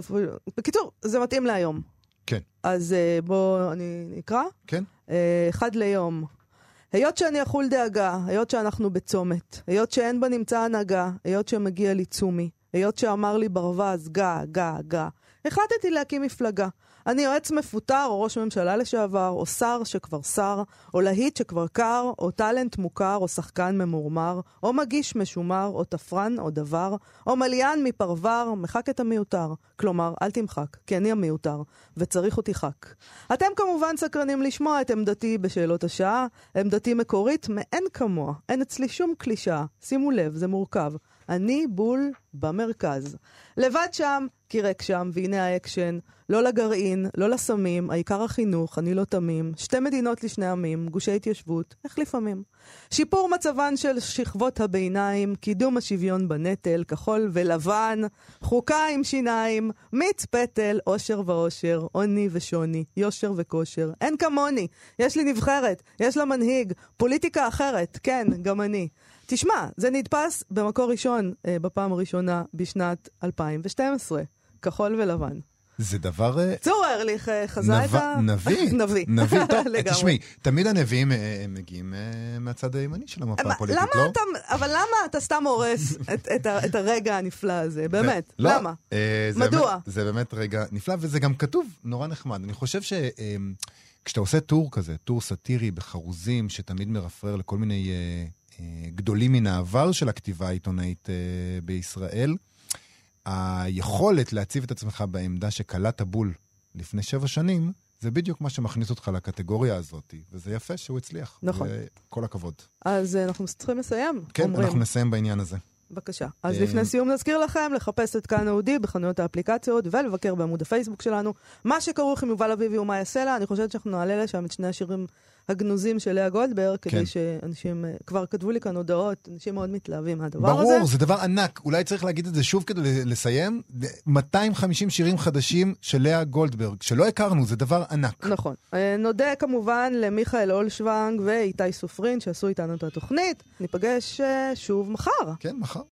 בקיצור, זה מתאים להיום. כן. אז בואו אני נקרא. כן? אחד ליום. היות שאני אכול דאגה, היות שאנחנו בצומת, היות שאין בנמצא הנהגה, היות שמגיע לי צומי, היות שאמר לי ברווז, גה, גה, גה, החלטתי להקים מפלגה. אני יועץ מפוטר, או ראש ממשלה לשעבר, או שר שכבר שר, או להיט שכבר קר, או טאלנט מוכר, או שחקן ממורמר, או מגיש משומר, או תפרן, או דבר, או מליין מפרבר, מחק את המיותר. כלומר, אל תמחק, כי אני המיותר, וצריך אותי חק. אתם כמובן סקרנים לשמוע את עמדתי בשאלות השעה, עמדתי מקורית מאין כמוה, אין אצלי שום קלישאה. שימו לב, זה מורכב. אני בול במרכז. לבד שם, כי ריק שם, והנה האקשן. לא לגרעין, לא לסמים, העיקר החינוך, אני לא תמים. שתי מדינות לשני עמים, גושי התיישבות, איך לפעמים. שיפור מצבן של שכבות הביניים, קידום השוויון בנטל, כחול ולבן, חוקה עם שיניים, מיץ פטל, אושר ואושר, עוני ושוני, יושר וכושר. אין כמוני, יש לי נבחרת, יש לה מנהיג, פוליטיקה אחרת, כן, גם אני. תשמע, זה נדפס במקור ראשון, אה, בפעם הראשונה בשנת 2012. כחול ולבן. זה דבר... אה, צור ארליך אה, חזה את ה... נביא. [laughs] נביא. נביא, טוב, [laughs] לגמרי. תשמעי, תמיד הנביאים אה, מגיעים אה, מהצד הימני של המפה הפוליטית, למה לא? אתה, אבל למה אתה סתם הורס [laughs] את, את, ה- את הרגע הנפלא הזה? באמת, לא, למה? אה, זה מדוע? באמת- זה באמת רגע נפלא, וזה גם כתוב נורא נחמד. אני חושב שכשאתה עושה טור כזה, טור סאטירי בחרוזים, שתמיד מרפרר לכל מיני אה, אה, גדולים מן העבר של הכתיבה העיתונאית אה, בישראל, היכולת להציב את עצמך בעמדה שקלעת בול לפני שבע שנים, זה בדיוק מה שמכניס אותך לקטגוריה הזאת, וזה יפה שהוא הצליח. נכון. כל הכבוד. אז אה, אנחנו צריכים לסיים, כן, אומרים. אנחנו נסיים בעניין הזה. בבקשה. אז אה, לפני סיום נזכיר לכם לחפש את כאן אודי בחנויות האפליקציות ולבקר בעמוד הפייסבוק שלנו. מה שכרוך עם יובל אביבי ומה יעשה לה, אני חושבת שאנחנו נעלה לשם את שני השירים הגנוזים של לאה גולדברג, כן. כדי שאנשים, אה, כבר כתבו לי כאן הודעות, אנשים מאוד מתלהבים מהדבר הזה. ברור, זה דבר ענק. אולי צריך להגיד את זה שוב כדי לסיים. 250 שירים חדשים של לאה גולדברג, שלא הכרנו, זה דבר ענק. נכון. אה, נודה כמובן למיכאל אולשוונג ואיתי סופרין שעשו איתנו את התוכנית. ניפגש אה, שוב מחר. כן, מחר.